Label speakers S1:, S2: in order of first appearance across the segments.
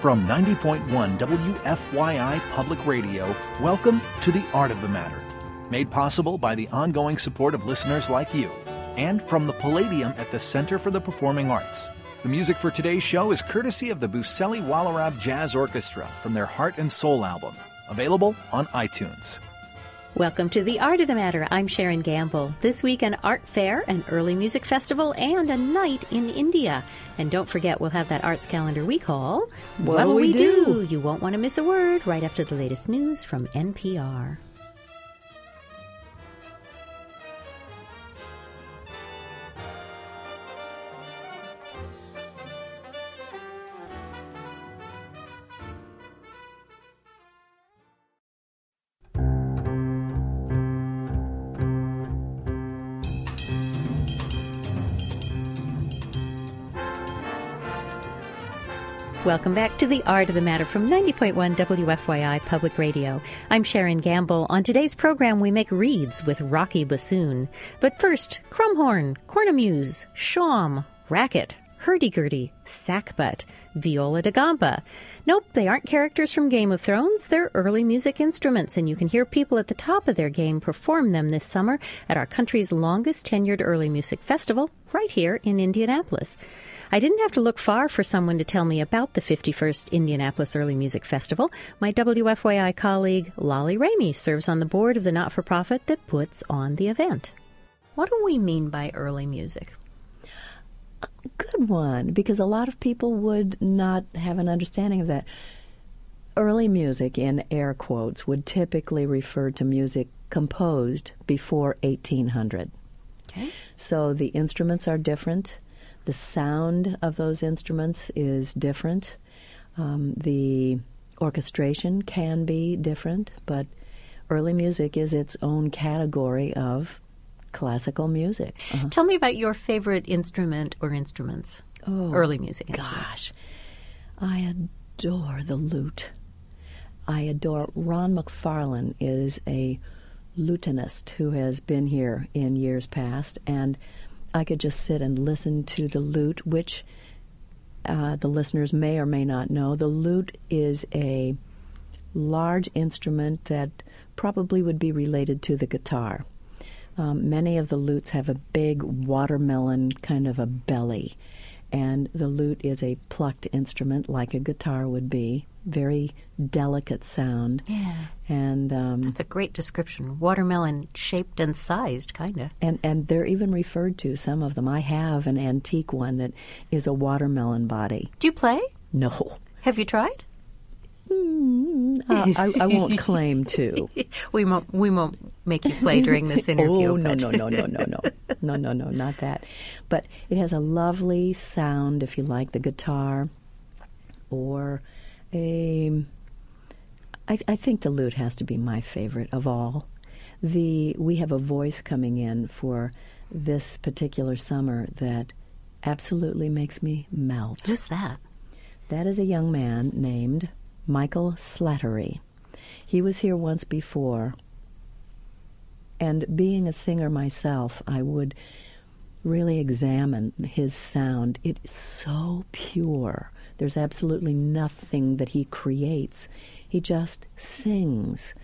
S1: From 90.1 WFYI Public Radio, welcome to The Art of the Matter. Made possible by the ongoing support of listeners like you, and from the Palladium at the Center for the Performing Arts. The music for today's show is courtesy of the Buselli Wallarab Jazz Orchestra from their Heart and Soul album, available on iTunes.
S2: Welcome to The Art of the Matter. I'm Sharon Gamble. This week, an art fair, an early music festival, and a night in India. And don't forget, we'll have that arts calendar we call
S3: What'll We Do?
S2: You won't want to miss a word right after the latest news from NPR. Welcome back to The Art of the Matter from 90.1 WFYI Public Radio. I'm Sharon Gamble. On today's program, we make reeds with Rocky Bassoon. But first, Crumhorn, Cornemuse, Shawm, Racket, Hurdy-gurdy, Sackbut, Viola da Gamba. Nope, they aren't characters from Game of Thrones. They're early music instruments, and you can hear people at the top of their game perform them this summer at our country's longest tenured early music festival, right here in Indianapolis. I didn't have to look far for someone to tell me about the 51st Indianapolis Early Music Festival. My WFYI colleague, Lolly Ramey, serves on the board of the not for profit that puts on the event. What do we mean by early music?
S3: A good one, because a lot of people would not have an understanding of that. Early music, in air quotes, would typically refer to music composed before 1800.
S2: Okay.
S3: So the instruments are different. The sound of those instruments is different. Um, the orchestration can be different, but early music is its own category of classical music.
S2: Uh-huh. Tell me about your favorite instrument or instruments.
S3: Oh,
S2: early music.
S3: Gosh, I adore the lute. I adore Ronn McFarlane is a lutenist who has been here in years past and I could just sit and listen to the lute, which uh, the listeners may or may not know. The lute is a large instrument that probably would be related to the guitar. Um, many of the lutes have a big watermelon kind of a belly, and the lute is a plucked instrument like a guitar would be very delicate sound.
S2: Yeah.
S3: And um,
S2: that's a great description. Watermelon shaped and sized, kind of.
S3: And and they're even referred to some of them. I have an antique one that is a watermelon body.
S2: Do you play?
S3: No.
S2: Have you tried?
S3: Mm, uh, I, I, won't claim to.
S2: we won't. We won't make you play during this oh, interview.
S3: oh, no, no, no, no, no, no. No, no, no, not that. But it has a lovely sound, if you like, the guitar or a. I, I think the lute has to be my favorite of all. The we have a voice coming in for this particular summer that absolutely makes me melt.
S2: Just that?
S3: That is a young man named Michael Slattery. He was here once before and being a singer myself, I would really examine his sound. It is so pure. There's absolutely nothing that he creates. He just sings.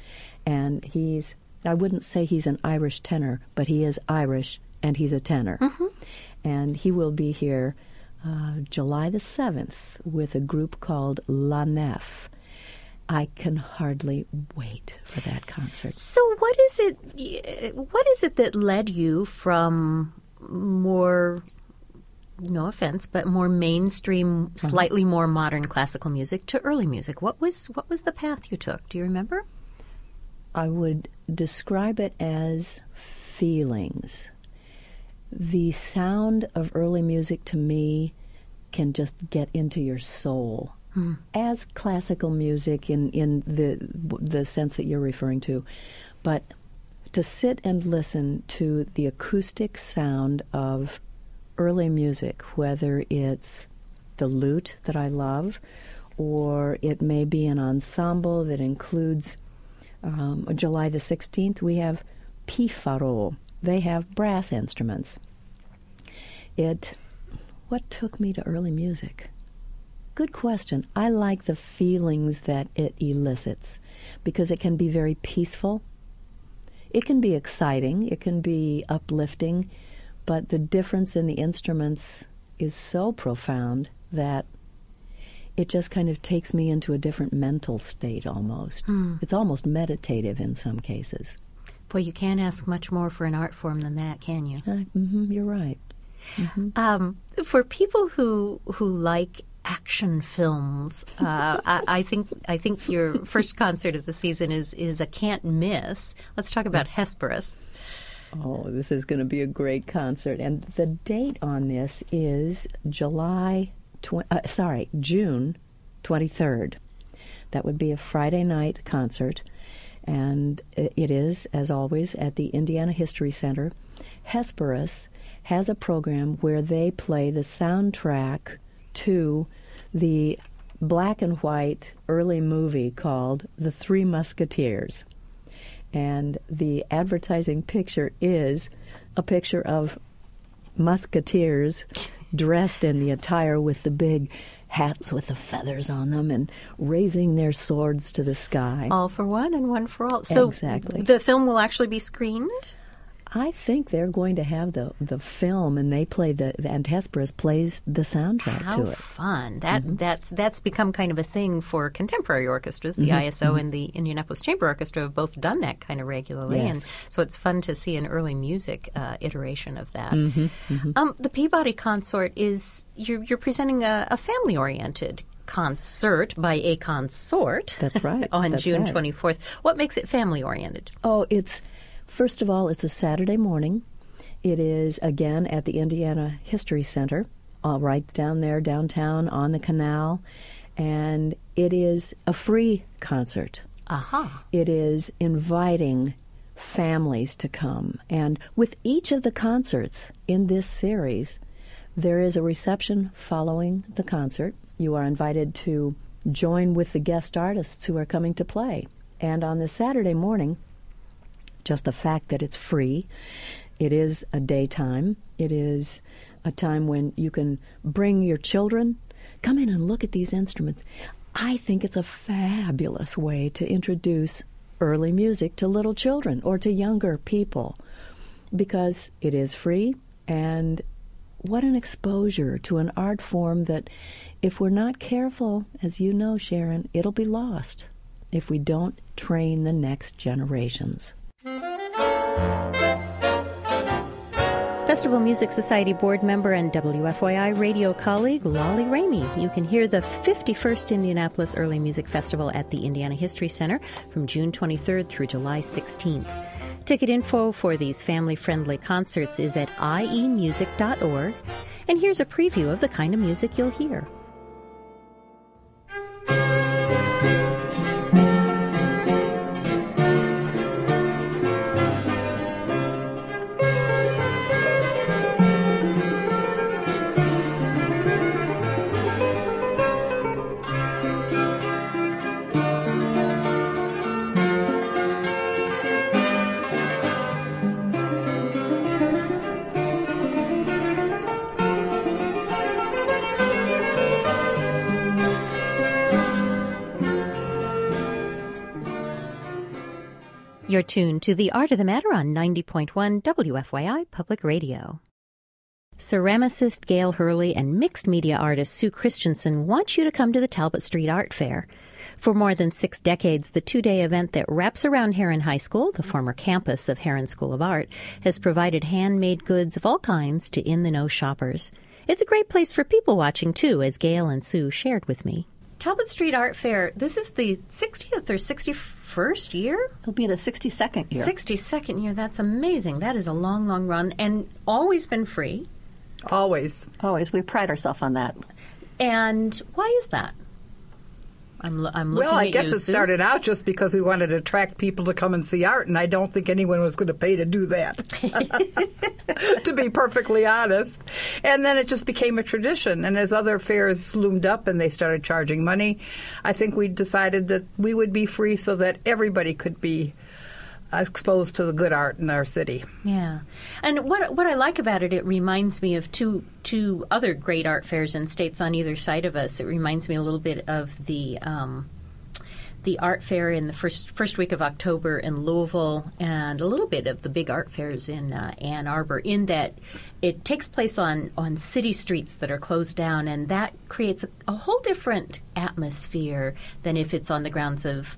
S3: And he's, I wouldn't say he's an Irish tenor, but he is Irish and he's a tenor.
S2: Mm-hmm.
S3: And he will be here uh, July the 7th with a group called La Nef. I can hardly wait for that concert.
S2: So, what is it? What is it that led you from more no offense, but more mainstream, uh-huh. slightly more modern classical music to early music. What was what was the path you took? Do you remember?
S3: I would describe it as feelings. The sound of early music to me can just get into your soul. As classical music in, in the the sense that you're referring to. But to sit and listen to the acoustic sound of early music, whether it's the lute that I love, or it may be an ensemble that includes um, July the 16th, we have Piffaro. They have brass instruments. It, what took me to early music? Good question. I like the feelings that it elicits because it can be very peaceful. It can be exciting, it can be uplifting, but the difference in the instruments is so profound that it just kind of takes me into a different mental state almost.
S2: Hmm.
S3: It's almost meditative in some cases.
S2: Boy, you can't ask much more for an art form than that, can you?
S3: Uh, hmm you're right.
S2: Um, for people who who like action films, uh, I, I think I think your first concert of the season is is a can't miss. Let's talk about Hesperus.
S3: Oh, this is going to be a great concert. And the date on this is July, tw- uh, sorry, June 23rd. That would be a Friday night concert. And it is, as always, at the Indiana History Center. Hesperus has a program where they play the soundtrack to the black and white early movie called The Three Musketeers and the advertising picture is a picture of musketeers dressed in the attire with the big hats with the feathers on them and raising their swords to the sky.
S2: All for one and one for all. So
S3: Exactly.
S2: the film will actually be screened.
S3: I think they're going to have the the film, and they play the and Hesperus plays the soundtrack
S2: How
S3: to it.
S2: How fun! That mm-hmm. that's that's become kind of a thing for contemporary orchestras. The mm-hmm. ISO mm-hmm. and the Indianapolis Chamber Orchestra have both done that kind of regularly,
S3: Yes.
S2: and so it's fun to see an early music uh, iteration of that. Um, the Peabody Consort is you're, you're presenting a, a family oriented concert by a consort.
S3: That's right.
S2: on
S3: That's
S2: June
S3: right.
S2: twenty fourth. What makes it family oriented?
S3: Oh, it's first of all, it's a Saturday morning. It is again at the Indiana History Center, uh, right down there downtown on the canal, and it is a free concert.
S2: Aha!
S3: It is inviting families to come, and with each of the concerts in this series, there is a reception following the concert. You are invited to join with the guest artists who are coming to play. And on the Saturday morning, just the fact that it's free, it is a daytime, it is a time when you can bring your children, come in and look at these instruments. I think it's a fabulous way to introduce early music to little children or to younger people because it is free and what an exposure to an art form that if we're not careful as you know Sharon it'll be lost if we don't train the next generations
S2: Festival Music Society board member and WFYI radio colleague Lolly Ramey. You can hear the 51st Indianapolis Early Music Festival at the Indiana History Center from June 23rd through July 16th. Ticket info for these family friendly concerts is at iemusic.org. And here's a preview of the kind of music you'll hear. You're tuned to The Art of the Matter on 90.1 WFYI Public Radio. Ceramicist Gail Hurley and mixed media artist Sue Christensen want you to come to the Talbot Street Art Fair. For more than six decades, the two day event that wraps around Herron High School, the former campus of Herron School of Art, has provided handmade goods of all kinds to in the know shoppers. It's a great place for people watching, too, as Gail and Sue shared with me. Talbot Street Art Fair, this is the 60th or 61st year?
S4: It'll be in the 62nd year.
S2: 62nd year. That's amazing. That is a long, long run and always been free.
S5: Always.
S4: Always. We pride ourselves on that.
S2: And why is that? I'm, lo- I'm looking
S5: Well, I guess
S2: you,
S5: it
S2: Sue.
S5: started out just because we wanted to attract people to come and see art, and I don't think anyone was going to pay to do that, to be perfectly honest. And then it just became a tradition. And as other fairs loomed up and they started charging money, I think we decided that we would be free so that everybody could be exposed to the good art in our city.
S2: Yeah, and what what I like about it, it reminds me of two two other great art fairs in states on either side of us. It reminds me a little bit of the. Um, the art fair in the first first week of October in Louisville, and a little bit of the big art fairs in uh, Ann Arbor. In that, it takes place on on city streets that are closed down, and that creates a, a whole different atmosphere than if it's on the grounds of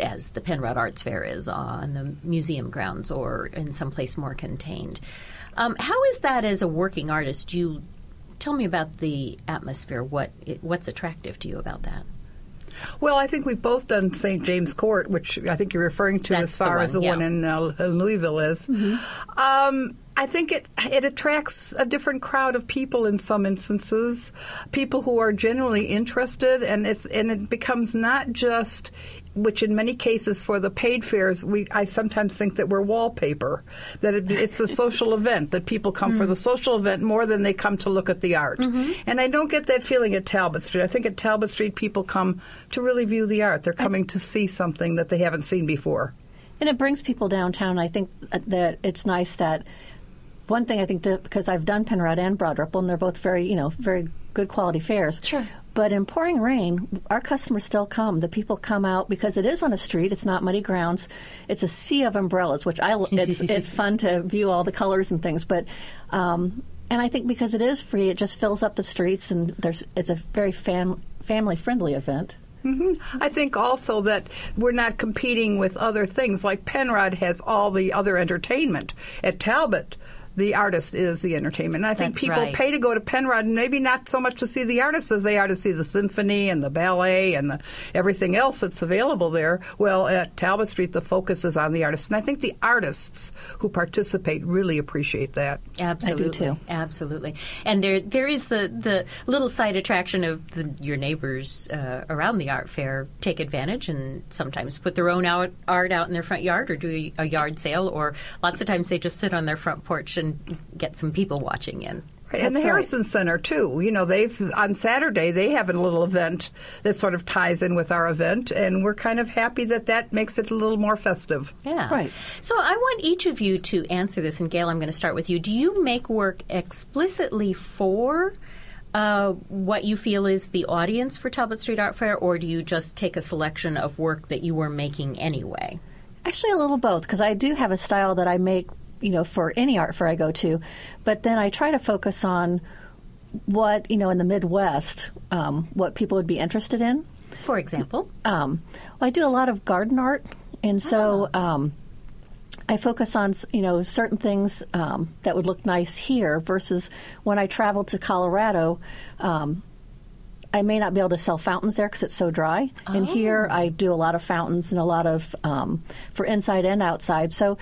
S2: as the Penrod Arts Fair is on the museum grounds or in some place more contained. Um, how is that as a working artist? You tell me about the atmosphere. What what's attractive to you about that?
S5: Well, I think we've both done St. James Court, which I think you're referring to
S2: That's
S5: as far
S2: the
S5: as the
S2: one,
S5: one in uh, Louisville is.
S2: Mm-hmm.
S5: Um, I think it it attracts a different crowd of people in some instances, people who are generally interested, and it's and it becomes not just which in many cases for the paid fairs, we I sometimes think that we're wallpaper, that it, it's a social event, that people come for hmm. the social event more than they come to look at the art. Mm-hmm. And I don't get that feeling at Talbot Street. I think at Talbot Street, people come to really view the art. They're coming to see something that they haven't seen before.
S4: And it brings people downtown. I think uh, that it's nice that one thing I think to, because I've done Penrod and Broad Ripple, and they're both very you know very good quality fairs.
S2: Sure.
S4: But in pouring rain, our customers still come. The people come out because it is on a street. It's not muddy grounds. It's a sea of umbrellas, which I it's it's fun to view all the colors and things. But um, and I think because it is free, it just fills up the streets, and there's it's a very fam- family friendly event.
S5: I think also that we're not competing with other things. Like Penrod has all the other entertainment. At Talbot, the artist is the entertainment. And I think
S2: That's
S5: people
S2: right.
S5: pay to go to Penrod, and maybe not so much to see the artist as they are to see the symphony and the ballet and the, everything else that's available there. Well, at Talbot Street, the focus is on the artist. And I think the artists who participate really appreciate that.
S2: Absolutely,
S4: too.
S2: Absolutely, and there there is the, the little side attraction of the, your neighbors uh, around the art fair take advantage and sometimes put their own out, art out in their front yard or do a, a yard sale, or lots of times they just sit on their front porch and get some people watching in.
S5: Right, and the
S4: That's right.
S5: Harrison Center too. You know, they've on Saturday they have a little event that sort of ties in with our event, and we're kind of happy that that makes it a little more festive.
S2: Yeah.
S4: Right.
S2: So I want each of you to answer this, and Gail, I'm going to start with you. Do you make work explicitly for uh, what you feel is the audience for Talbot Street Art Fair, or do you just take a selection of work that you were making anyway?
S4: Actually, a little both because I do have a style that I make, you know, for any art fair I go to, but then I try to focus on what you know in the Midwest, um, what people would be interested in.
S2: For example,
S4: Um, well, I do a lot of garden art, and so um, I focus on you know certain things um, that would look nice here versus when I travel to Colorado. Um, I may not be able to sell fountains there because it's so dry. And here I do a lot of fountains and a lot of um, for inside and outside. So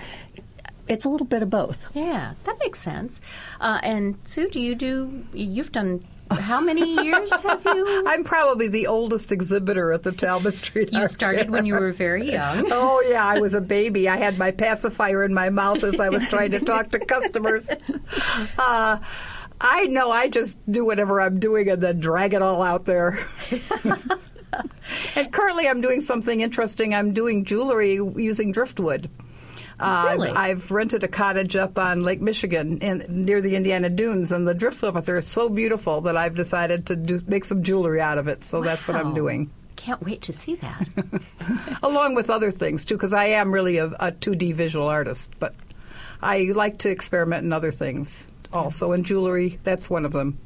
S4: it's a little bit of both.
S2: yeah, that makes sense. Uh, and Sue, do you do? You've done how many years have you?
S5: I'm probably the oldest exhibitor at the Talbot Street.
S2: You
S5: Art
S2: started when you were very young.
S5: Oh yeah, I was a baby. I had my pacifier in my mouth as I was trying to talk to customers. Uh, I know. I just do whatever I'm doing and then drag it all out there. and currently, I'm doing something interesting. I'm doing jewelry using driftwood. Uh,
S2: Really?
S5: I've, rented a cottage up on Lake Michigan in, near the Indiana Dunes, and the driftwood up there is so beautiful that I've decided to do, make some jewelry out of it. So that's what I'm doing
S2: Can't wait to see that.
S5: along with other things too, because I am really a, a 2D visual artist. But I like to experiment in other things also, and jewelry. That's one of them.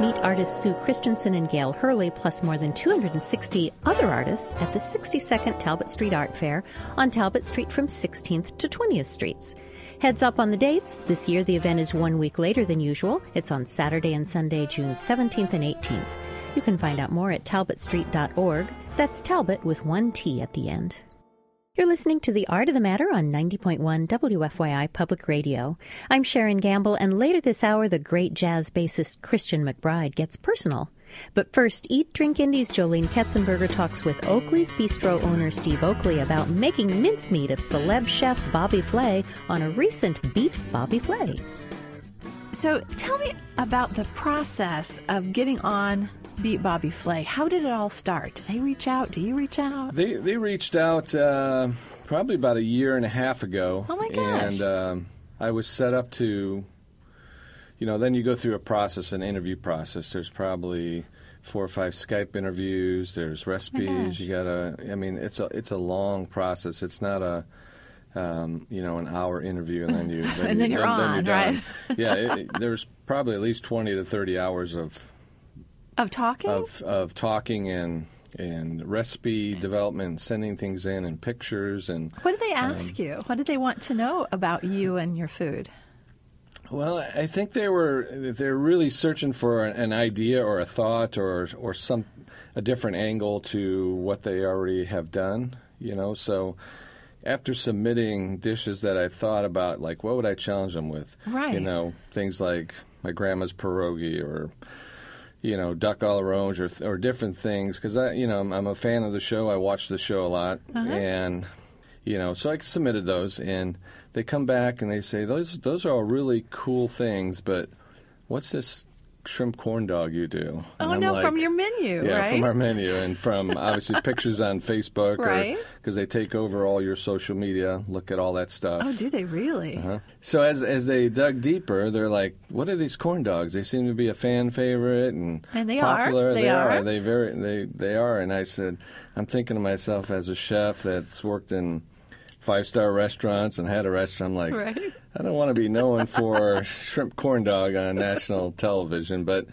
S2: Meet artists Sue Christensen and Gail Hurley, plus more than 260 other artists at the 62nd Talbot Street Art Fair on Talbot Street from 16th to 20th Streets. Heads up on the dates. This year, the event is one week later than usual. It's on Saturday and Sunday, June 17th and 18th. You can find out more at talbotstreet.org. That's Talbot with one T at the end. You're listening to The Art of the Matter on 90.1 WFYI Public Radio. I'm Sharon Gamble, and later this hour, the great jazz bassist Christian McBride gets personal. But first, Eat Drink Indy's Jolene Ketzenberger talks with Oakley's Bistro owner Steve Oakley about making mincemeat of celeb chef Bobby Flay on a recent Beat Bobby Flay.
S6: So tell me about the process of getting on beat Bobby Flay. How did it all start? Did they reach out? Do you reach out?
S7: They they reached out uh, probably about a year and a half ago.
S6: Oh, my gosh.
S7: And um, I was set up to, you know, then you go through a process, an interview process. There's probably four or five Skype interviews. There's recipes. You gotta. I mean, it's a it's a long process. It's not a. Um, you know, an hour interview, and then you, then
S6: And
S7: you,
S6: then you're on,
S7: done.
S6: right?
S7: yeah, it- there's probably at least twenty to thirty hours of
S6: Of talking?
S7: of of talking and and recipe development, sending things in, and pictures and
S6: what did they ask
S7: um,
S6: you? What did they want to know about you and your food?
S7: Well, I think they were they're really searching for an idea or a thought or or some a different angle to what they already have done. You know, so after submitting dishes that I thought about, like what would I challenge them with?
S6: Right.
S7: You know, things like my grandma's pierogi or you know duck à l'orange or or different things because I you know I'm, I'm a fan of the show. I watch the show a lot uh-huh. and you know so I submitted those and they come back and they say those those are all really cool things, but what's this shrimp corn dog you do?
S6: Oh,
S7: I'm
S6: no,
S7: like,
S6: from your menu,
S7: yeah,
S6: right?
S7: from our menu and from obviously pictures on Facebook,
S6: Right.
S7: Because they take over all your social media, look at all that stuff.
S6: oh, do they really?
S7: Uh-huh. So as as they dug deeper, they're like, "What are these corn dogs? They seem to be a fan favorite and,
S6: And they are.
S7: popular.
S6: They are.
S7: They very they they are." And I said, "I'm thinking to myself as a chef that's worked in five star restaurants and had a restaurant. I'm like,
S6: Right.
S7: I don't want to be known for shrimp corn dog on national television, but."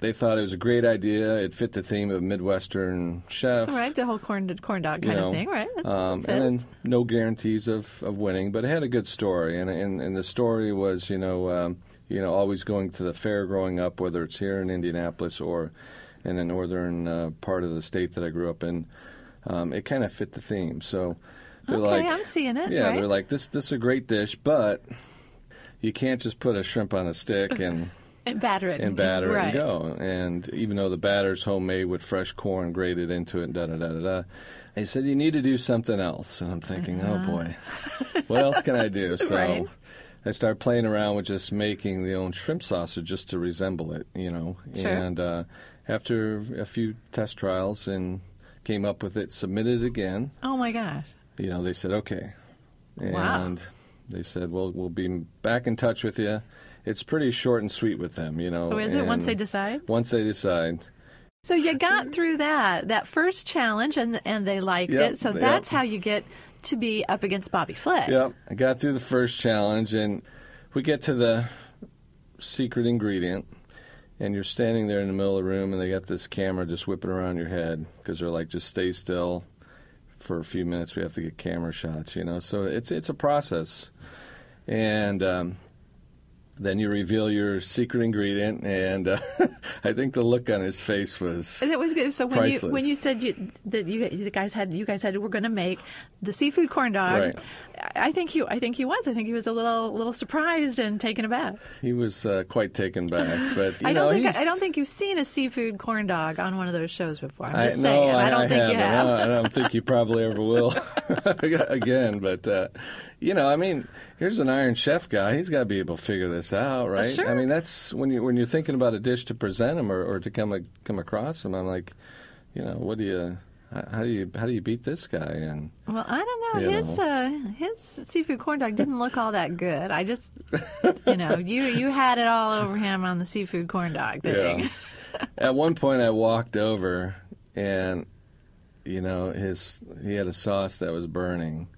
S7: They thought it was a great idea. It fit the theme of Midwestern chef
S6: All right, the whole corn corn dog kind
S7: know,
S6: of thing, right?
S7: Um, and then no guarantees of, of winning, but it had a good story, and and, and the story was you know um, you know always going to the fair growing up, whether it's here in Indianapolis or in the northern uh, part of the state that I grew up in. Um, it kind of fit the theme, so they're
S6: Okay,
S7: like,
S6: I'm seeing it,
S7: Yeah,
S6: right.
S7: they're like this. This is a great dish, but you can't just put a shrimp on a stick and
S6: and batter it
S7: and batter
S6: right.
S7: it and go. And even though the batter's homemade with fresh corn grated into it, da da da da da, they said you need to do something else. And I'm thinking, oh boy, what else can I do? So.
S6: Uh-huh. Right.
S7: I started playing around with just making the own shrimp sausage just to resemble it, you know.
S6: Sure.
S7: And uh, after a few test trials and came up with it, submitted it again,
S6: Oh my gosh!
S7: You know, they said okay, and
S6: Wow.
S7: they said, "Well, we'll be back in touch with you." It's pretty short and sweet with them, you know.
S6: Oh, is it once they decide?
S7: Once they decide,
S6: So you got through that that first challenge, and and they liked
S7: Yep,
S6: it. So
S7: yep.
S6: that's how you get to be up against Bobby Flay.
S7: Yep, I got through the first challenge, and we get to the secret ingredient, and you're standing there in the middle of the room, and they got this camera just whipping around your head because they're like, just stay still for a few minutes. We have to get camera shots, you know. So it's it's a process, and um, then you reveal your secret ingredient, and uh, I think the look on his face was
S6: And it was good. So when you when you said you, that you the guys had you guys said we're going to make the seafood corn dog,
S7: Right.
S6: I I think he I think he was I think he was a little little surprised and taken aback.
S7: he was uh, quite taken back. But you
S6: I don't think
S7: he's-
S6: I don't think you've seen a seafood corn dog on one of those shows before. I'm
S7: I,
S6: just
S7: no,
S6: saying.
S7: I,
S6: I don't
S7: I
S6: think you have.
S7: I don't, I think you probably ever will again. But uh, you know, I mean, here's an Iron Chef guy. He's got to be able to figure this out, right?
S6: sure.
S7: I mean, that's when you when you're thinking about a dish to present him or, or to come a, come across him. I'm like, you know, what do you? How do you how do you beat this guy? And
S6: Well, I don't know.
S7: You
S6: His
S7: know.
S6: uh, his seafood corn dog didn't look all that good. I just, you know, you you had it all over him on the seafood corn dog thing.
S7: Yeah. At one point, I walked over, and you know, his he had a sauce that was burning.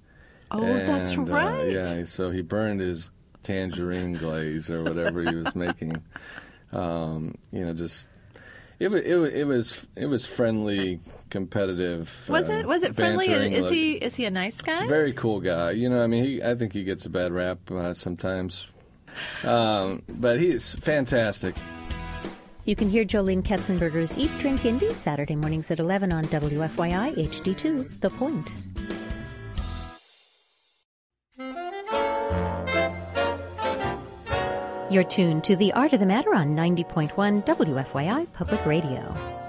S6: Oh, that's
S7: And, uh,
S6: right.
S7: yeah, so he burned his tangerine glaze or whatever he was making. Um, you know, just it was it, it was it was friendly, competitive.
S6: Was
S7: uh,
S6: it was it friendly?
S7: bantering,
S6: Is
S7: like-
S6: he is he a nice guy?
S7: very cool guy? You know, I mean, he I think he gets a bad rap uh, sometimes, um, but he's fantastic.
S2: You can hear Jolene Ketzenberger's Eat, Drink, Indy Saturday mornings at 11 on WFYI HD2, The Point. You're tuned to The Art of the Matter on 90.1 WFYI Public Radio.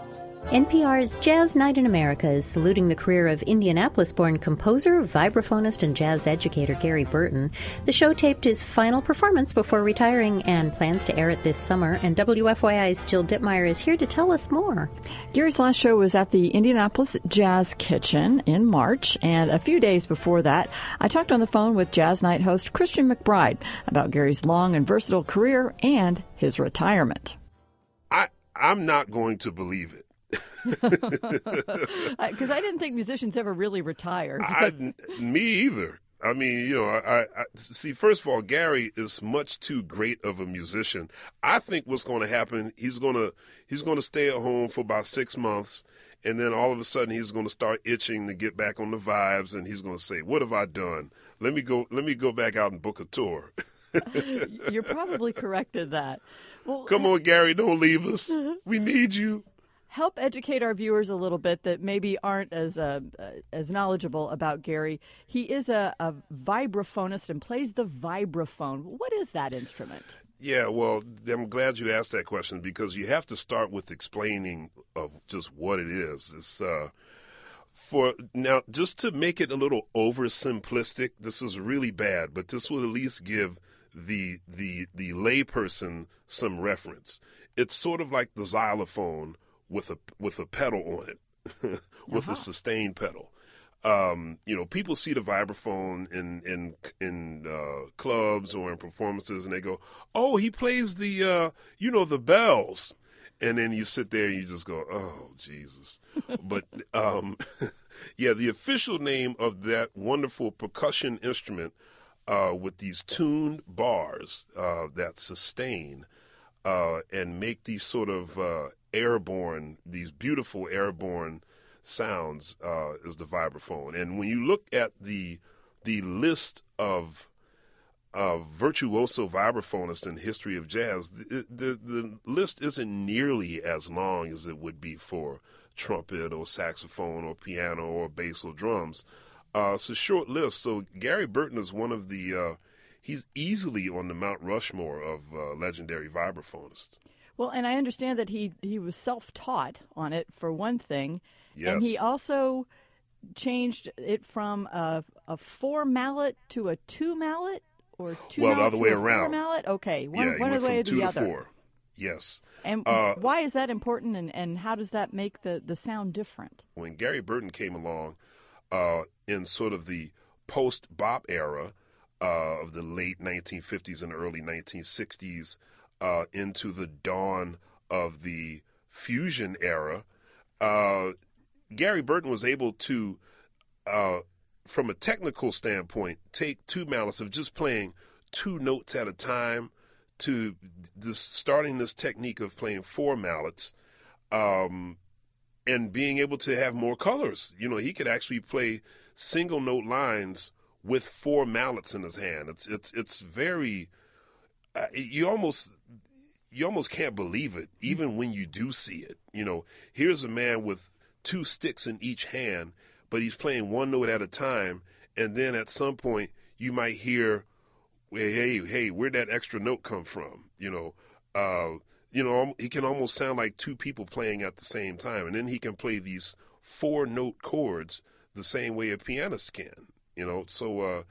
S2: NPR's Jazz Night in America is saluting the career of Indianapolis born composer, vibraphonist, and jazz educator Gary Burton. The show taped his final performance before retiring and plans to air it this summer, and WFYI's Jill Ditmire is here to tell us more.
S8: Gary's last show was at the Indianapolis Jazz Kitchen in March, and a few days before that, I talked on the phone with Jazz Night host Christian McBride about Gary's long and versatile career and his retirement.
S9: I, I'm not going to believe it
S8: because I didn't think musicians ever really retired.
S9: I, me either. I mean, you know, I, I, see. First of all, Gary is much too great of a musician. I think what's going to happen, he's going to he's going to stay at home for about six months, and then all of a sudden he's going to start itching to get back on the vibes, and he's going to say, "What have I done? Let me go. Let me go back out and book a tour."
S8: You're probably correct in that.
S9: Well, Come on, Gary, don't leave us. We need you
S8: help educate our viewers a little bit that maybe aren't as uh, uh, as knowledgeable about Gary. He is a, a vibraphonist and plays the vibraphone. What is that instrument?
S9: Yeah, well, I'm glad you asked that question because you have to start with explaining of just what it is. It's uh, for now just to make it a little oversimplistic. This is really bad, but this will at least give the the the layperson some reference. It's sort of like the xylophone with a with a pedal on it, with uh-huh. a sustain pedal. Um, you know, people see the vibraphone in in in uh, clubs or in performances, and they go, "Oh, he plays the uh, you know the bells," and then you sit there and you just go, "Oh, Jesus!" but um, yeah, the official name of that wonderful percussion instrument uh, with these tuned bars uh, that sustain uh, and make these sort of uh, airborne, these beautiful airborne sounds uh, is the vibraphone. And when you look at the the list of virtuoso vibraphonists in the history of jazz, the, the, the list isn't nearly as long as it would be for trumpet or saxophone or piano or bass or drums. Uh, it's a short list. So Gary Burton is one of the uh, he's easily on the Mount Rushmore of uh, legendary vibraphonists.
S8: Well, and I understand that he he was self-taught on it for one thing,
S9: yes.
S8: and he also changed it from a, a four mallet to a two mallet or two
S9: well,
S8: the
S9: other way
S8: around. mallet. Okay, one,
S9: yeah,
S8: one way or the other.
S9: Four. Yes.
S8: And uh, why is that important, and, and how does that make the, the sound different?
S9: When Gary Burton came along uh, in sort of the post bop era uh, of the late 1950s and early 1960s, uh, into the dawn of the fusion era, uh, Gary Burton was able to, uh, from a technical standpoint, take two mallets of just playing two notes at a time to this, starting this technique of playing four mallets um, and being able to have more colors. You know, he could actually play single note lines with four mallets in his hand. It's it's it's very uh, you almost you almost can't believe it, even when you do see it. You know, here's a man with two sticks in each hand, but he's playing one note at a time, and then at some point you might hear, "Hey, hey, where'd that extra note come from?" You know, uh, you know, he can almost sound like two people playing at the same time, and then he can play these four note chords the same way a pianist can. You know, so uh,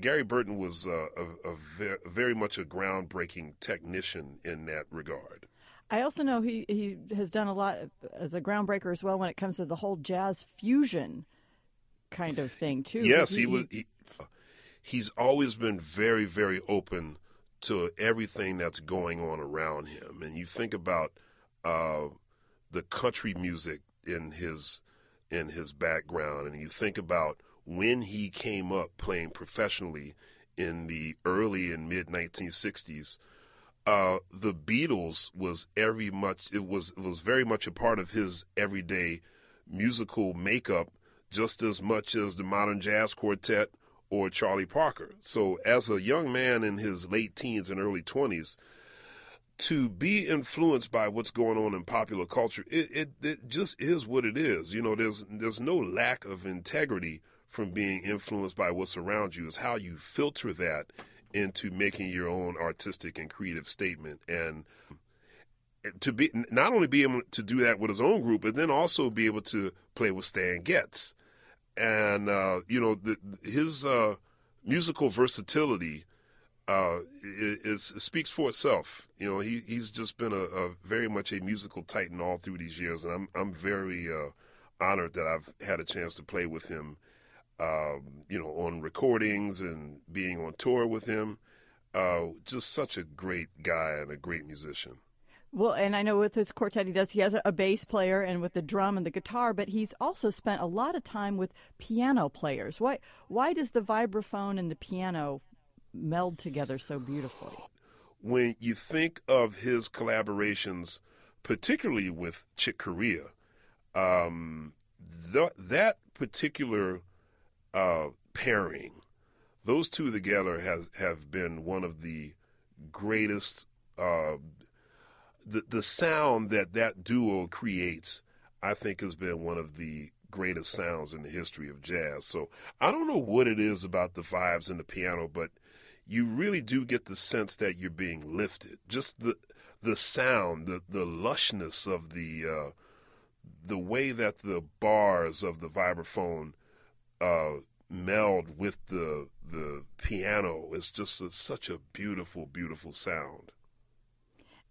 S9: Gary Burton was uh, a, a ver- very much a groundbreaking technician in that regard.
S8: I also know he, he has done a lot as a groundbreaker as well when it comes to the whole jazz fusion kind of thing too.
S9: Yes, he, he was. He, he's always been very, very open to everything that's going on around him. And you think about uh, the country music in his in his background, and you think about when he came up playing professionally in the early and mid 1960s, uh, the Beatles was every much it was it was very much a part of his everyday musical makeup, just as much as the modern jazz quartet or Charlie Parker. So, as a young man in his late teens and early 20s, to be influenced by what's going on in popular culture, it, it, it just is what it is. You know, there's there's no lack of integrity from being influenced by what's around you is how you filter that into making your own artistic and creative statement. And to be not only be able to do that with his own group, but then also be able to play with Stan Getz, and uh, you know the, his uh, musical versatility uh, is, is, speaks for itself. You know, he he's just been a, a, very much a musical titan all through these years, and I'm I'm very uh, honored that I've had a chance to play with him. Um, you know, on recordings and being on tour with him. Uh, just such a great guy and a great musician.
S8: Well, and I know with his quartet, he does. He has a, a bass player and with the drum and the guitar, but he's also spent a lot of time with piano players. Why? Why does the vibraphone and the piano meld together so beautifully?
S9: When you think of his collaborations, particularly with Chick Corea, um, the, that particular uh, pairing, those two together has have been one of the greatest uh, the the sound that that duo creates, I think, has been one of the greatest sounds in the history of jazz. So I don't know what it is about the vibes and the piano, but you really do get the sense that you're being lifted. Just the the sound, the the lushness of the uh, the way that the bars of the vibraphone uh, meld with the the piano is just a, such a beautiful, beautiful sound.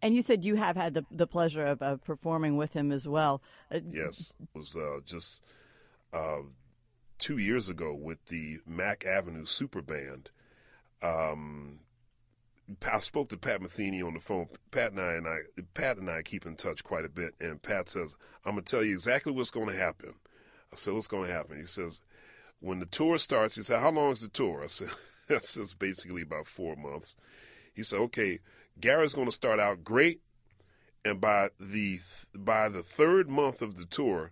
S8: And you said you have had the, the pleasure of, of performing with him as well.
S9: Uh, yes, it was uh, just uh, two years ago with the Mack Avenue Super Band. Um, I spoke to Pat Metheny on the phone. Pat and I and I, Pat and I keep in touch quite a bit. And Pat says, "I'm gonna tell you exactly what's going to happen." I said, "What's going to happen?" He says, "When the tour starts," he said, "How long is the tour?" I said, "That's basically about four months." He said, "Okay." Gary's going to start out great, and by the by the third month of the tour,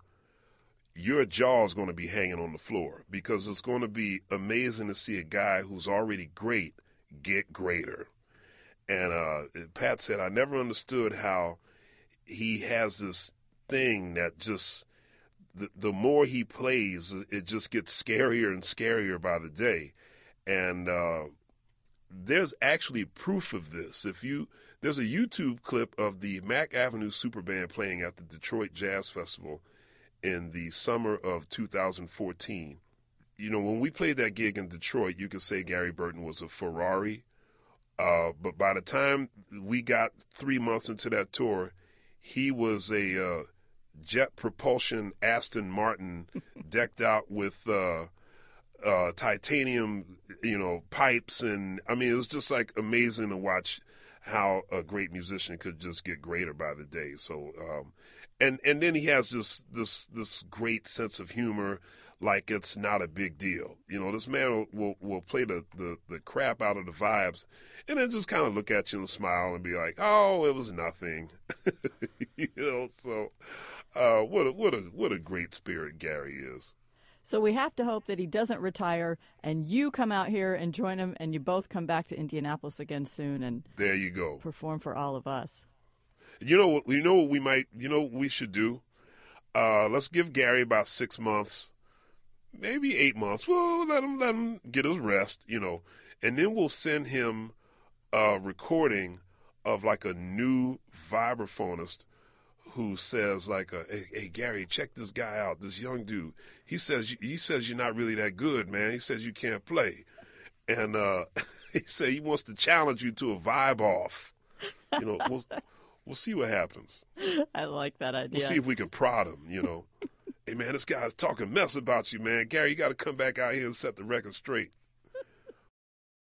S9: your jaw is going to be hanging on the floor because it's going to be amazing to see a guy who's already great get greater. And uh, Pat said, I never understood how he has this thing that just the, the more he plays, it just gets scarier and scarier by the day. And uh, there's actually proof of this. If you there's a YouTube clip of the Mack Avenue Super Band playing at the Detroit Jazz Festival in the summer of 2014. You know, when we played that gig in Detroit, you could say Gary Burton was a Ferrari. Uh, but by the time we got three months into that tour, he was a uh, jet propulsion Aston Martin decked out with uh, uh, titanium, you know, pipes, and I mean, it was just like amazing to watch how a great musician could just get greater by the day. So, um, and and then he has this this this great sense of humor, like it's not a big deal. You know, this man will will, will play the, the the crap out of the vibes, and then just kind of look at you and smile and be like, "Oh, it was nothing," you know. So, uh, what a what a what a great spirit Gary is.
S8: So we have to hope that he doesn't retire and you come out here and join him and you both come back to Indianapolis again soon and
S9: There you go.
S8: perform for all of us.
S9: You know what you know what we might you know what we should do? Uh, let's give Gary about six months, maybe eight months. Well, let him let him get his rest, you know, and then we'll send him a recording of like a new vibraphonist who says like, uh, hey, hey, Gary, check this guy out, this young dude. He says he says you're not really that good, man. He says you can't play, and uh, he said he wants to challenge you to a vibe off. You know, we'll we'll see what happens.
S8: I like that idea.
S9: We'll see if we can prod him. You know, hey man, this guy's talking mess about you, man. Gary, you got to come back out here and set the record straight.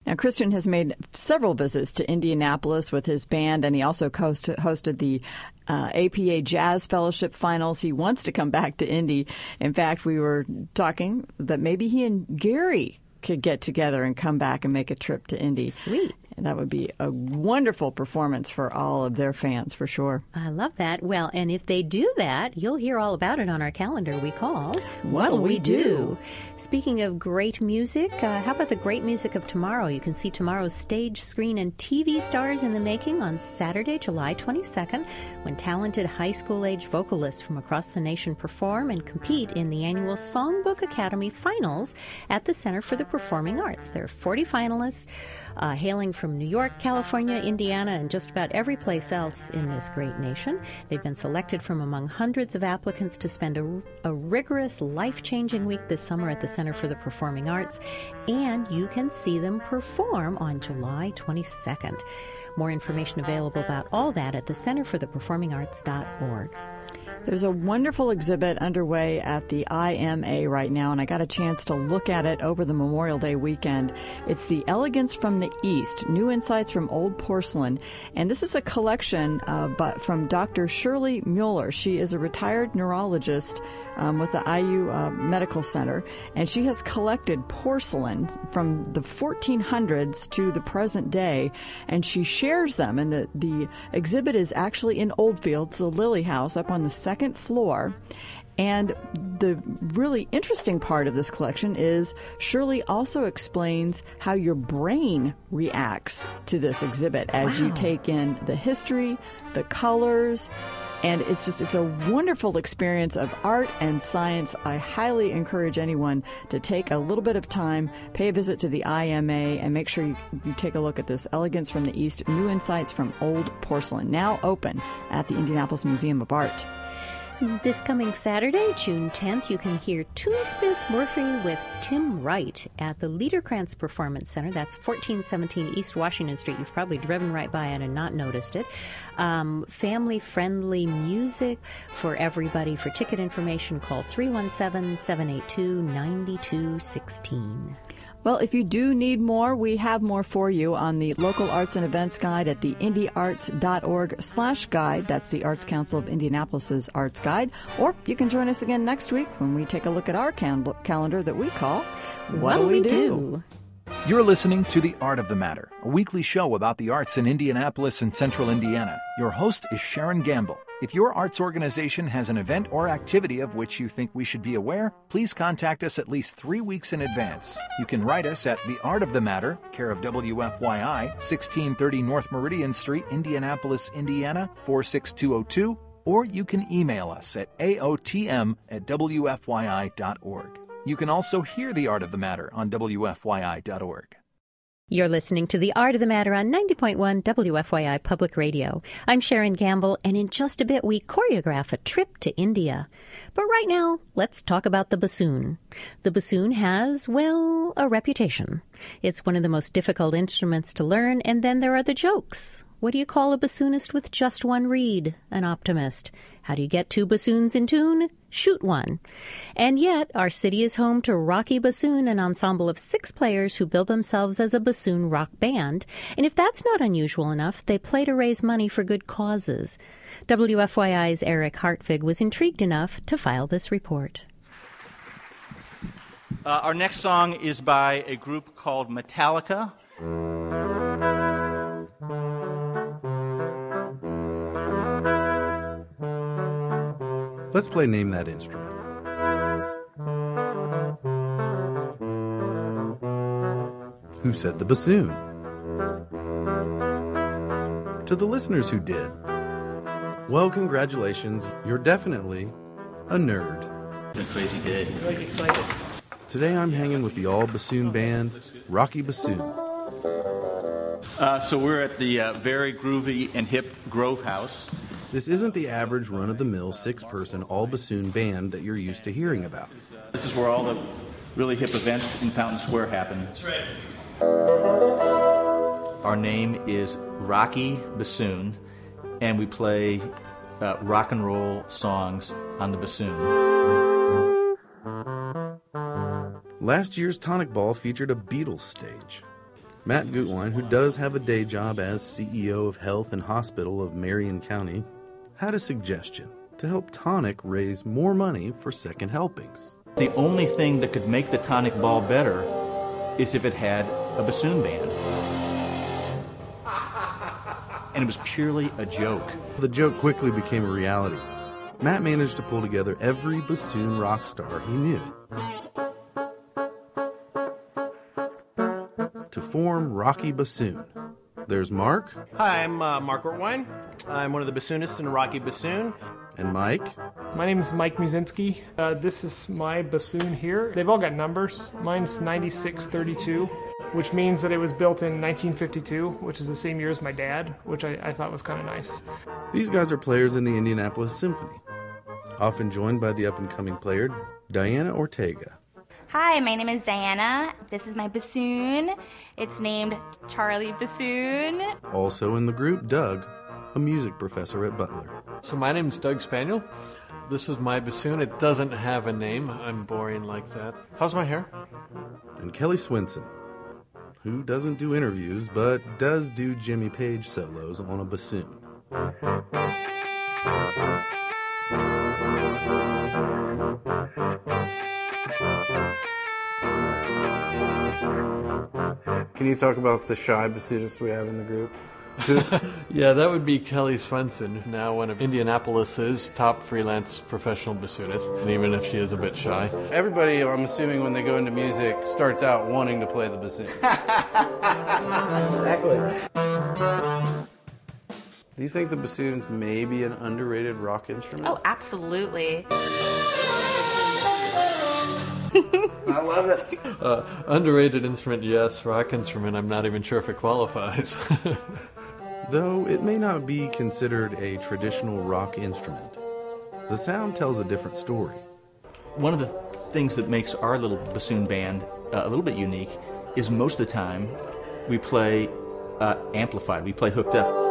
S8: Now, Christian has made several visits to Indianapolis with his band, and he also hosted the uh, APA Jazz Fellowship Finals. He wants to come back to Indy. In fact, we were talking that maybe he and Gary could get together and come back and make a trip to Indy.
S2: Sweet.
S8: That would be a wonderful performance for all of their fans, for sure.
S2: I love that. Well, and if they do that, you'll hear all about it on our calendar we call What'll We Do? Speaking of great music, uh, how about the great music of tomorrow? You can see tomorrow's stage, screen, and TV stars in the making on Saturday, July 22nd, when talented high school age vocalists from across the nation perform and compete in the annual Songbook Academy Finals at the Center for the Performing Arts. There are 40 finalists uh, hailing from from New York, California, Indiana, and just about every place else in this great nation. They've been selected from among hundreds of applicants to spend a, a rigorous, life changing week this summer at the Center for the Performing Arts, and you can see them perform on July 22nd. More information available about all that at the Center for the Performing Arts.org.
S8: There's a wonderful exhibit underway at the IMA right now, and I got a chance to look at it over the Memorial Day weekend. It's The Elegance from the East New Insights from Old Porcelain. And this is a collection uh, but from Dr. Shirley Mueller. She is a retired neurologist um, with the IU uh, Medical Center, and she has collected porcelain from the 1400s to the present day, and she shares them. And the, the exhibit is actually in Oldfields, the Lilly House, up on the second floor. And the really interesting part of this collection is Shirley also explains how your brain reacts to this exhibit as wow. you take in the history, the colors, and it's just it's a wonderful experience of art and science. I highly encourage anyone to take a little bit of time, pay a visit to the IMA, and make sure you, you take a look at this Elegance from the East: New Insights from Old Porcelain, now open at the Indianapolis Museum of Art.
S2: This coming Saturday, June 10th, you can hear Toonsmith Murphy with Tim Wright at the Liederkranz Performance Center. That's 1417 East Washington Street. You've probably driven right by it and not noticed it. Um, family friendly music for everybody. For ticket information, call 317 782 9216.
S8: Well, if you do need more, we have more for you on the local arts and events guide at the indyarts.org slash guide. That's the Arts Council of Indianapolis's arts guide. Or you can join us again next week when we take a look at our cal- calendar that we call
S2: What, Do We, do? do?
S1: You're listening to The Art of the Matter, a weekly show about the arts in Indianapolis and central Indiana. Your host is Sharon Gamble. If your arts organization has an event or activity of which you think we should be aware, please contact us at least three weeks in advance. You can write us at The Art of the Matter, care of WFYI, 1630 North Meridian Street, Indianapolis, Indiana, 46202, or you can email us at aotm at wfyi.org. You can also hear The Art of the Matter on wfyi.org.
S2: You're listening to The Art of the Matter on 90.1 WFYI Public Radio. I'm Sharon Gamble, and in just a bit we choreograph a trip to India. But right now, let's talk about the bassoon. The bassoon has, well, a reputation. It's one of the most difficult instruments to learn, and then there are the jokes. What do you call a bassoonist with just one reed? An optimist. How do you get two bassoons in tune? Shoot one. And yet, our city is home to Rocky Bassoon, an ensemble of six players who build themselves as a bassoon rock band. And if that's not unusual enough, they play to raise money for good causes. WFYI's Eric Hartvig was intrigued enough to file this report.
S10: Uh, our next song is by a group called Metallica.
S11: Let's play Name That Instrument. Who said the bassoon? To the listeners who did, well, congratulations. You're definitely a nerd.
S10: It's a crazy day. Like excited.
S11: Today I'm hanging with the all bassoon band, Rocky Bassoon.
S10: Uh, so we're at the uh, very groovy and hip Grove House.
S11: This isn't the average run of the mill six person all bassoon band that you're used to hearing about.
S10: This is where all the really hip events in Fountain Square happen. That's right. Our name is Rocky Bassoon, and we play uh, rock and roll songs on the bassoon.
S11: Last year's Tonic Ball featured a Beatles stage. Matt Gutwein, who does have a day job as CEO of Health and Hospital of Marion County, had a suggestion to help Tonic raise more money for second helpings.
S10: The only thing that could make the Tonic Ball better is if it had a bassoon band. And it was purely a joke.
S11: The joke quickly became a reality. Matt managed to pull together every bassoon rock star he knew to form Rocky Bassoon. There's Mark.
S12: Hi, I'm uh, Mark Ortwein. I'm one of the bassoonists in Rocky Bassoon.
S11: And Mike.
S12: My name is Mike Musinski. Uh, this is my bassoon here. They've all got numbers. Mine's 9632, which means that it was built in 1952, which is the same year as my dad, which I, I thought was kind of nice.
S11: These guys are players in the Indianapolis Symphony, often joined by the up and coming player Diana Ortega.
S13: Hi, my name is Diana. This is my bassoon. It's named Charlie Bassoon.
S11: Also in the group, Doug, a music professor at Butler.
S14: So my name is Doug Spaniol. This is my bassoon. It doesn't have a name. I'm boring like that. How's my hair?
S11: And Kelly Swinson, who doesn't do interviews but does do Jimmy Page solos on a bassoon.
S15: Can you talk about the shy bassoonist we have in the group?
S14: yeah, that would be Kelly Swenson, now one of Indianapolis's top freelance professional bassoonists, and even if she is a bit shy.
S15: Everybody, I'm assuming, when they go into music, starts out wanting to play the bassoon.
S16: exactly.
S15: Do you think the bassoon's maybe an underrated rock instrument?
S13: Oh, absolutely.
S15: I love it.
S14: Uh, underrated instrument, yes. Rock instrument, I'm not even sure if it qualifies.
S11: Though it may not be considered a traditional rock instrument, the sound tells a different story.
S10: One of the things that makes our little bassoon band uh, a little bit unique is most of the time we play uh, amplified, we play hooked up.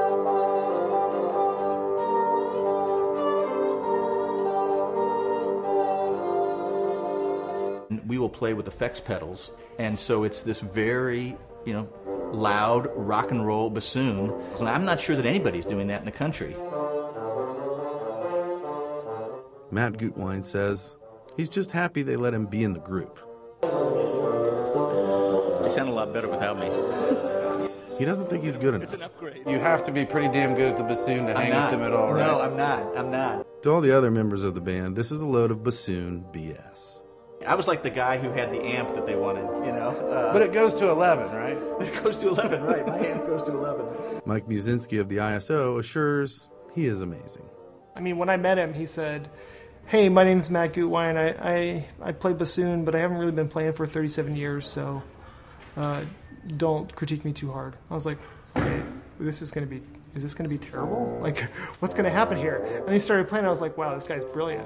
S10: we will play with effects pedals, and so it's this very, you know, loud rock and roll bassoon. And I'm not sure that anybody's doing that in the country.
S11: Matt Gutwein says he's just happy they let him be in the group.
S10: They sound a lot better without me.
S11: He doesn't think he's good enough.
S10: It's an upgrade.
S15: You have to be pretty damn good at the bassoon to
S10: I'm
S15: hang
S10: not.
S15: with them at all, right?
S10: No, I'm not. I'm not.
S11: To all the other members of the band, this is a load of bassoon BS.
S10: I was like the guy who had the amp that they wanted, you know. Uh,
S15: But it goes to 11, right?
S10: it goes to 11, right? My amp goes to 11.
S11: Mike Musinski of the ISO assures he is amazing.
S12: I mean, when I met him, he said, "Hey, my name's Matt Gutwein. I, I I play bassoon, but I haven't really been playing for 37 years, so uh, don't critique me too hard." I was like, "Okay, this is gonna be." Is this going to be terrible? Like, what's going to happen here? And he started playing. I was like, "Wow, this guy's brilliant."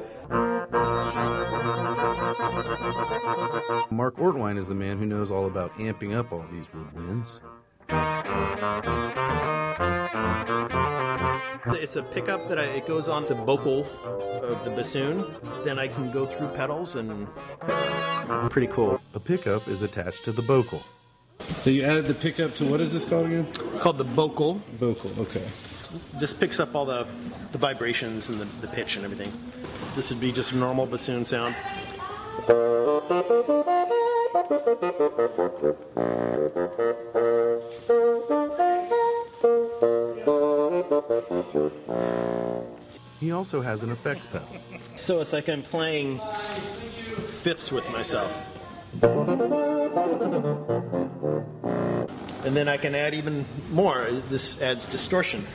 S11: Mark Ortwein is the man who knows all about amping up all these woodwinds.
S16: It's a pickup that I, it goes on the vocal of the bassoon. Then I can go through pedals and pretty cool.
S11: A pickup is attached to the vocal.
S15: So you added the pickup to what is this called again?
S16: Called the vocal.
S15: Vocal, okay.
S16: This picks up all the, the vibrations and the, the pitch and everything. This would be just a normal bassoon sound.
S11: He also has an effects pedal.
S16: So it's like I'm playing fifths with myself. And then I can add even more. This adds distortion.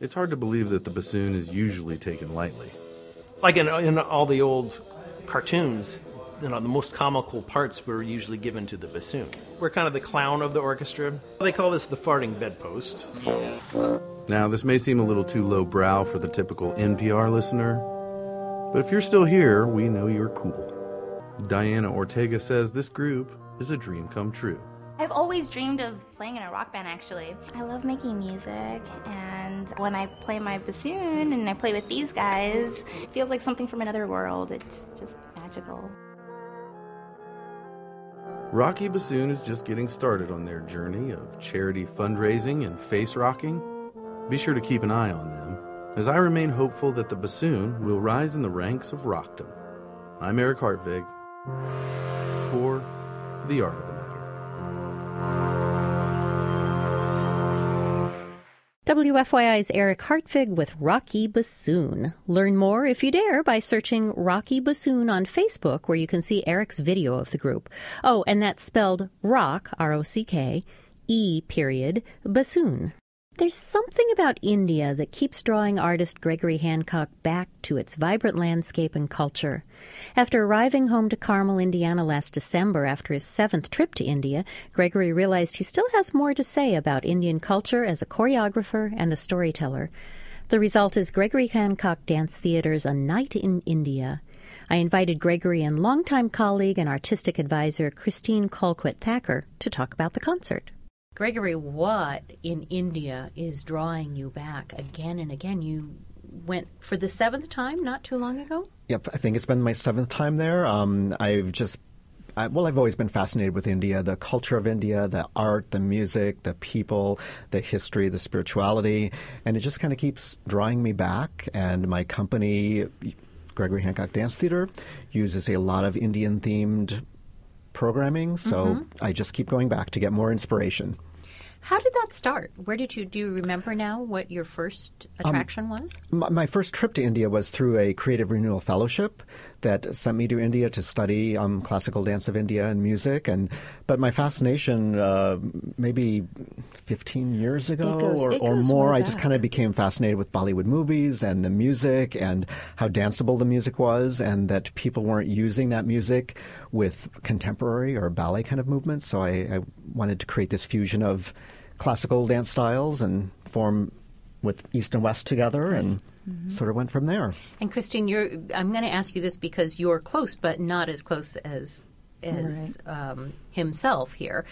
S11: It's hard to believe that the bassoon is usually taken lightly.
S16: Like in, in all the old cartoons, you know, the most comical parts were usually given to the bassoon. We're kind of the clown of the orchestra. They call this the farting bedpost.
S11: Now, this may seem a little too lowbrow for the typical NPR listener, but if you're still here, we know you're cool. Diana Ortega says this group is a dream come true.
S13: I've always dreamed of playing in a rock band, actually. I love making music, and when I play my bassoon and I play with these guys, it feels like something from another world. It's just magical.
S11: Rocky Bassoon is just getting started on their journey of charity fundraising and face rocking. Be sure to keep an eye on them, as I remain hopeful that the bassoon will rise in the ranks of rockdom. I'm Eric Hartvig for The Art of the Matter.
S2: WFYI's Eric Hartvig with Rocky Bassoon. Learn more if you dare by searching Rocky Bassoon on Facebook, where you can see Eric's video of the group. Oh, and that's spelled rock, R O C K, E period, bassoon. There's something about India that keeps drawing artist Gregory Hancock back to its vibrant landscape and culture. After arriving home to Carmel, Indiana last December after his seventh trip to India, Gregory realized he still has more to say about Indian culture as a choreographer and a storyteller. The result is Gregory Hancock Dance Theater's A Night in India. I invited Gregory and longtime colleague and artistic advisor Christine Colquitt Thacker to talk about the concert. Gregory, what in India is drawing you back again and again? You went for the seventh time not too long ago?
S17: Yep, I think it's been my seventh time there. Um, I've just I, well, I've always been fascinated with India, the culture of India, the art, the music, the people, the history, the spirituality, and it just kind of keeps drawing me back. And my company, Gregory Hancock Dance Theater, uses a lot of Indian themed programming, so
S2: Mhm.
S17: I just keep going back to get more inspiration.
S2: How did that start? Where did you do you remember now what your first um, attraction was?
S17: My, my first trip to India was through a Creative Renewal Fellowship that sent me to India to study um, classical dance of India and music. And but my fascination, uh, maybe 15 years ago
S18: goes-
S17: or, or more, I just kind of became fascinated with Bollywood movies and the music and how danceable the music was, and that people weren't using that music with contemporary or ballet kind of movements. So I, I wanted to create this fusion of classical dance styles and form with East and West together,
S2: Yes.
S17: and
S2: Mhm.
S17: sort of went from there.
S2: And Christine, you're I'm going to ask you this because you're close, but not as close as as um, himself here.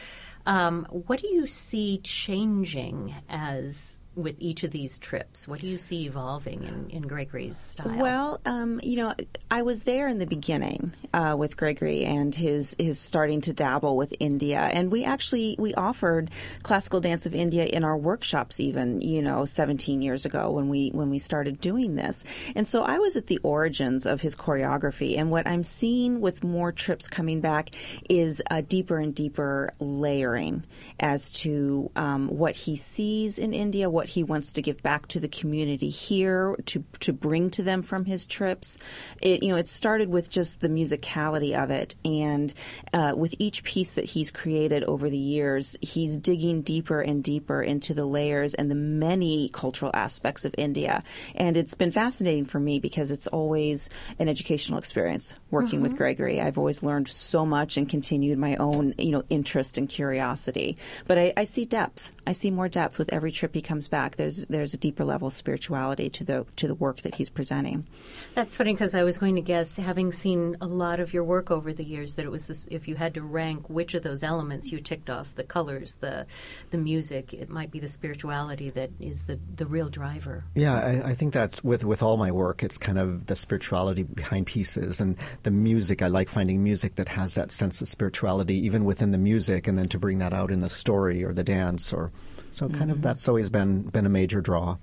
S2: Um, what do you see changing as with each of these trips? What do you see evolving in, in Gregory's style?
S18: Well, um, you know, I was there in the beginning uh, with Gregory and his his starting to dabble with India, and we actually we offered classical dance of India in our workshops, even you know, 17 years ago when we when we started doing this. And so I was at the origins of his choreography, and what I'm seeing with more trips coming back is a deeper and deeper layering as to um, what he sees in India, what he wants to give back to the community here to to bring to them from his trips. It you know it started with just the musicality of it, and uh, with each piece that he's created over the years, he's digging deeper and deeper into the layers and the many cultural aspects of India. And it's been fascinating for me because it's always an educational experience working with
S19: Mhm.
S18: Gregory. I've always learned so much and continued my own you know interest and curiosity. But I, I see depth. I see more depth with every trip he comes back. There's there's a deeper level of spirituality to the to the work that he's presenting.
S2: That's funny because I was going to guess, having seen a lot of your work over the years, that it was this. If you had to rank which of those elements you ticked off, the colors, the the music, it might be the spirituality that is the the real driver.
S17: Yeah, I, I think that with, with all my work, it's kind of the spirituality behind pieces and the music. I like finding music that has that sense of spirituality, even within the music, and then to bring that out in the story or the dance. Or so, kind of
S2: Mhm.
S17: that's always been been a major draw.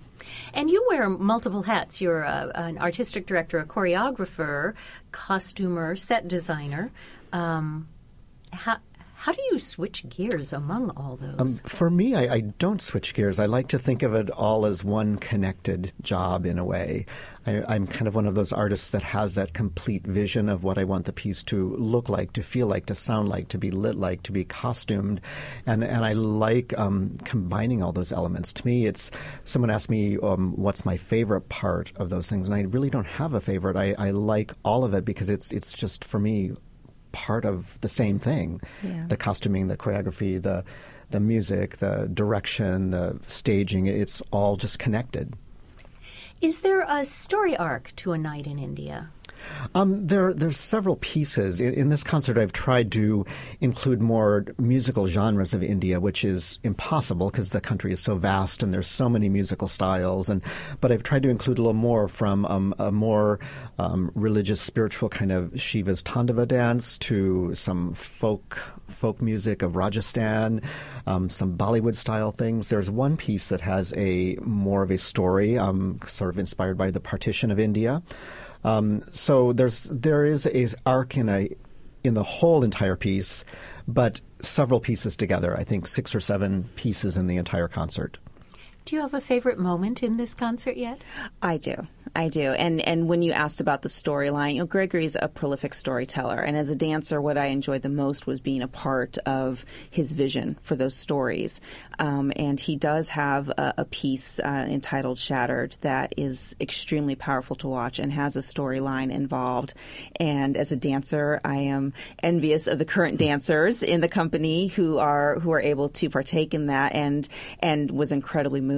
S2: And you wear multiple hats. You're a, an artistic director, a choreographer, costumer, set designer. Um, how how do you switch gears among all those?
S17: Um, for me, I, I don't switch gears. I like to think of it all as one connected job in a way. I, I'm kind of one of those artists that has that complete vision of what I want the piece to look like, to feel like, to sound like, to be lit like, to be costumed, and and I like um, combining all those elements. To me, it's someone asked me um, what's my favorite part of those things, and I really don't have a favorite. I, I like all of it because it's it's just for me part of the same thing
S2: Yeah.
S17: the costuming the choreography the the music the direction the staging it's all just connected
S2: Is there a story arc to a night in India?
S17: Um, there, there's several pieces in, in this concert. I've tried to include more musical genres of India, which is impossible because the country is so vast and there's so many musical styles. And but I've tried to include a little more from um, a more um, religious, spiritual kind of Shiva's Tandava dance to some folk folk music of Rajasthan, um, some Bollywood style things. There's one piece that has a more of a story, um, sort of inspired by the partition of India. Um, so there's there is a arc in a in the whole entire piece, but several pieces together. I think six or seven pieces in the entire concert.
S2: Do you have a favorite moment in this concert yet?
S18: I do. I do. And and when you asked about the storyline, you know, Gregory's a prolific storyteller, and as a dancer, what I enjoyed the most was being a part of his vision for those stories. Um, and he does have a, a piece uh, entitled "Shattered" that is extremely powerful to watch and has a storyline involved. And as a dancer, I am envious of the current dancers in the company who are who are able to partake in that, and and was incredibly moved,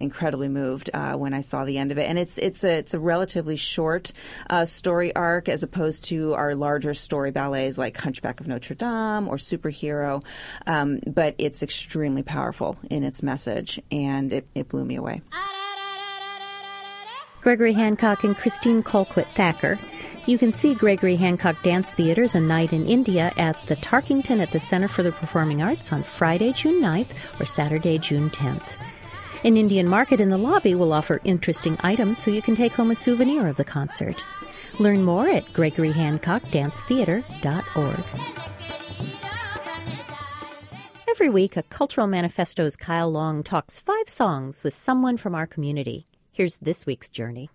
S18: incredibly moved uh, when I saw the end of it. And it's it's a it's a relatively short uh, story arc as opposed to our larger story ballets like Hunchback of Notre Dame or Superhero, um, but it's extremely powerful in its message, and it, it blew me away.
S2: Gregory Hancock and Christine Colquitt Thacker. You can see Gregory Hancock Dance Theaters A Night in India at the Tarkington at the Center for the Performing Arts on Friday, June 9th or Saturday, June 10th. An Indian market in the lobby will offer interesting items so you can take home a souvenir of the concert. Learn more at gregoryhancockdancetheater.org. Every week, a Cultural Manifesto's Kyle Long talks five songs with someone from our community. Here's this week's journey.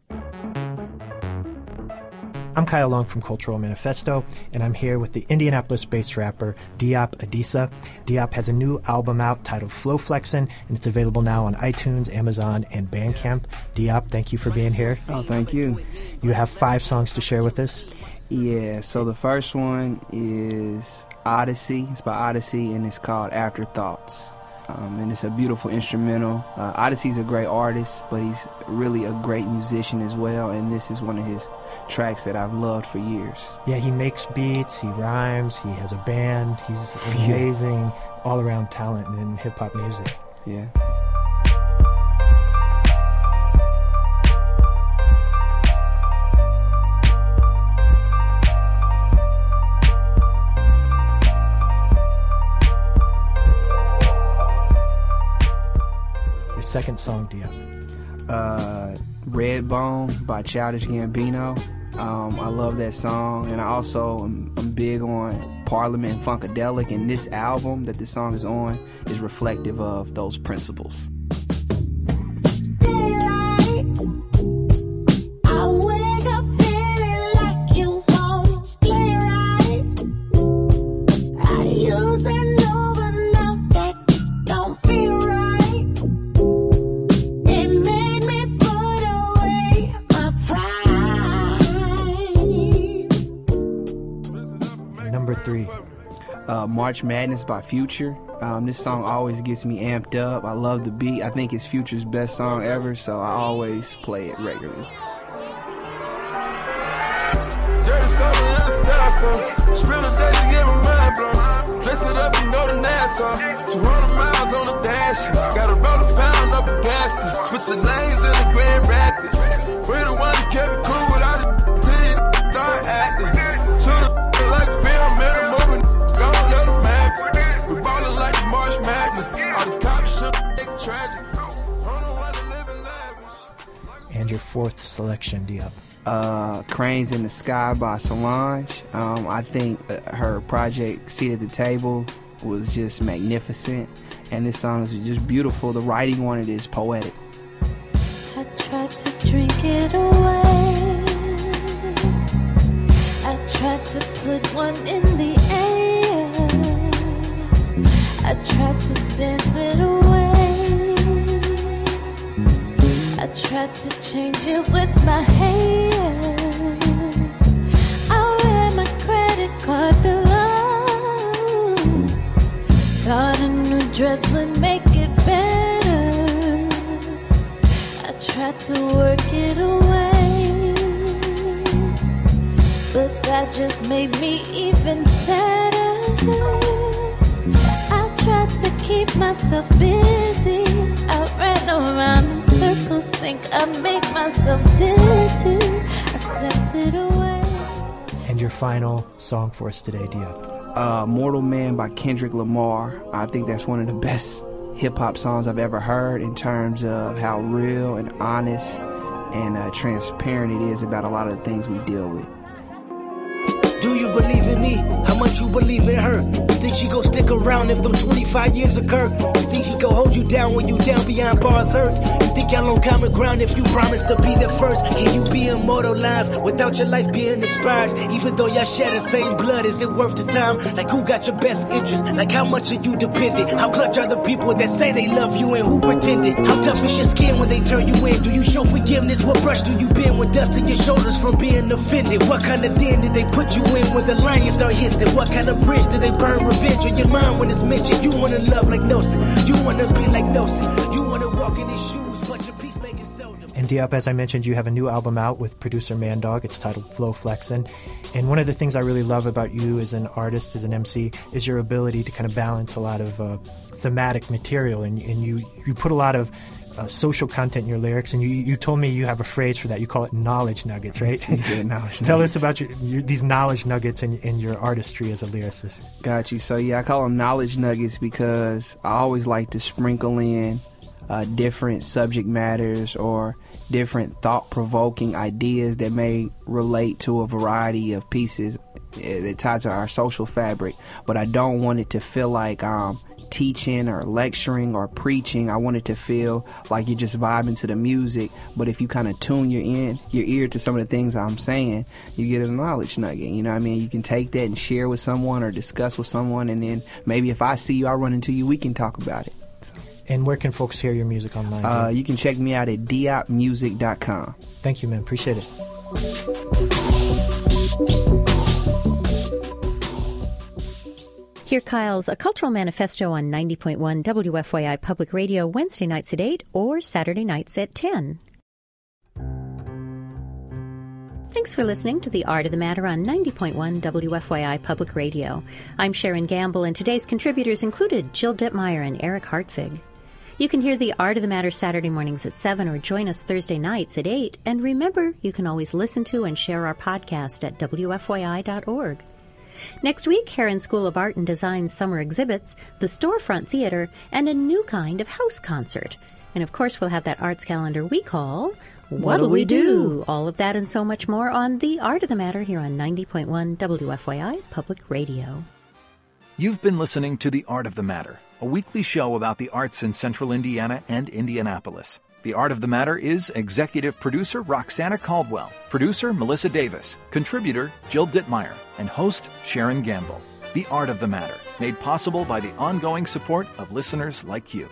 S19: I'm Kyle Long from Cultural Manifesto, and I'm here with the Indianapolis based rapper Diop Adisa. Diop has a new album out titled Flow Flexin', and it's available now on iTunes, Amazon, and Bandcamp. Diop, thank you for being here.
S20: Oh, thank you.
S19: You have five songs to share with us.
S20: Yeah, so the first one is Oddisee. It's by Oddisee, and it's called Afterthoughts. Um, and it's a beautiful instrumental. Uh, Oddisee's a great artist, but he's really a great musician as well. And this is one of his tracks that I've loved for years.
S19: Yeah, he makes beats, he rhymes, he has a band. He's amazing all around talent in hip hop music.
S20: Yeah.
S19: Your second song, Dia.
S20: Uh, Redbone by Childish Gambino. Um, I love that song, and I also am, I'm big on Parliament Funkadelic, and this album that this song is on is reflective of those principles.
S19: Number three.
S20: uh, March Madness by Future. Um, this song always gets me amped up. I love the beat. I think it's Future's best song ever, so I always play it regularly.
S21: Dirty something in the styrofoam. Spill the day to get my mind blown. Dress it up, you know the Nassau. 200 miles on the dash. Gotta roll a pound up a gas. Switch your lanes in the Grand Rapids. We the one that kept it cool without
S19: And your fourth selection, Diop.
S20: uh, Cranes in the Sky by Solange. Um, I think uh, her project, Seat at the Table, was just magnificent. And this song is just beautiful. The writing on it is poetic.
S22: I tried to drink it away. I tried to put one in the air. I tried to dance it away. I tried to change it with my hair. I wear my credit card below. Thought a new dress would make it better. I tried to work it away, but that just made me even sadder. I tried to keep myself busy. I ran around in circles, think I made myself dizzy. I slept it away.
S19: And your final song for us today, Diop.
S20: Uh, Mortal Man by Kendrick Lamar. I think that's one of the best hip hop songs I've ever heard in terms of how real and honest and uh, transparent it is about a lot of the things we deal with.
S23: Do you believe in me? How much you believe in her? You think she gon' stick around if them 25 years occur? You think he gon' hold you down when you down beyond bars hurt? You think y'all on common ground if you promise to be the first? Can you be immortalized without your life being expired? Even though y'all share the same blood, is it worth the time? Like who got your best interest? Like how much are you dependent? How clutch are the people that say they love you and who pretended? How tough is your skin when they turn you in? Do you show forgiveness? What brush do you bend with dust in your shoulders from being offended? What kind of den did they put you in when the lions start hissing? What kind of bridge did they burn revenge on your mind when it's mentioned? You wanna love like Nelson, you wanna be like Nelson, you wanna walk in his shoes, but your peacemaking seldom.
S19: And Diop, as I mentioned, you have a new album out with producer Mandog. It's titled Flow Flexin'. And one of the things I really love about you as an artist, as an MC, is your ability to kind of balance a lot of uh, thematic material. And, and you, you put a lot of uh, social content in your lyrics, and you, you told me you have a phrase for that. You call it knowledge nuggets, right?
S20: Yeah, knowledge
S19: Tell
S20: nuggets.
S19: us about your, your, these knowledge nuggets in, in your artistry as a lyricist.
S20: Got you. So yeah, I call them knowledge nuggets because I always like to sprinkle in uh, different subject matters or different thought-provoking ideas that may relate to a variety of pieces eh, that tie to our social fabric. But I don't want it to feel like um, teaching or lecturing or preaching. I want it to feel like you're just vibing to the music. But if you kind of tune your in your ear to some of the things I'm saying, you get a knowledge nugget. You know what I mean? You can take that and share with someone or discuss with someone, and then maybe if I see you, I run into you, we can talk about it.
S19: And where can folks hear your music online?
S20: Uh, you can check me out at diopmusic.com.
S19: Thank you, man. Appreciate it.
S2: Hear Kyle's A Cultural Manifesto on 90.1 WFYI Public Radio Wednesday nights at 8 or Saturday nights at 10. Thanks for listening to The Art of the Matter on 90.1 WFYI Public Radio. I'm Sharon Gamble, and today's contributors included Jill Ditmire and Eric Hartvig. You can hear The Art of the Matter Saturday mornings at 7 or join us Thursday nights at 8. And remember, you can always listen to and share our podcast at WFYI.org. Next week, Herron School of Art and Design's summer exhibits, the Storefront Theater, and a new kind of house concert. And of course, we'll have that arts calendar we call What'll We Do? All of that and so much more on The Art of the Matter here on 90.1 WFYI Public Radio.
S1: You've been listening to The Art of the Matter, a weekly show about the arts in central Indiana and Indianapolis. The Art of the Matter is executive producer Roxana Caldwell, producer Melissa Davis, contributor Jill Ditmire, and host Sharon Gamble. The Art of the Matter, made possible by the ongoing support of listeners like you.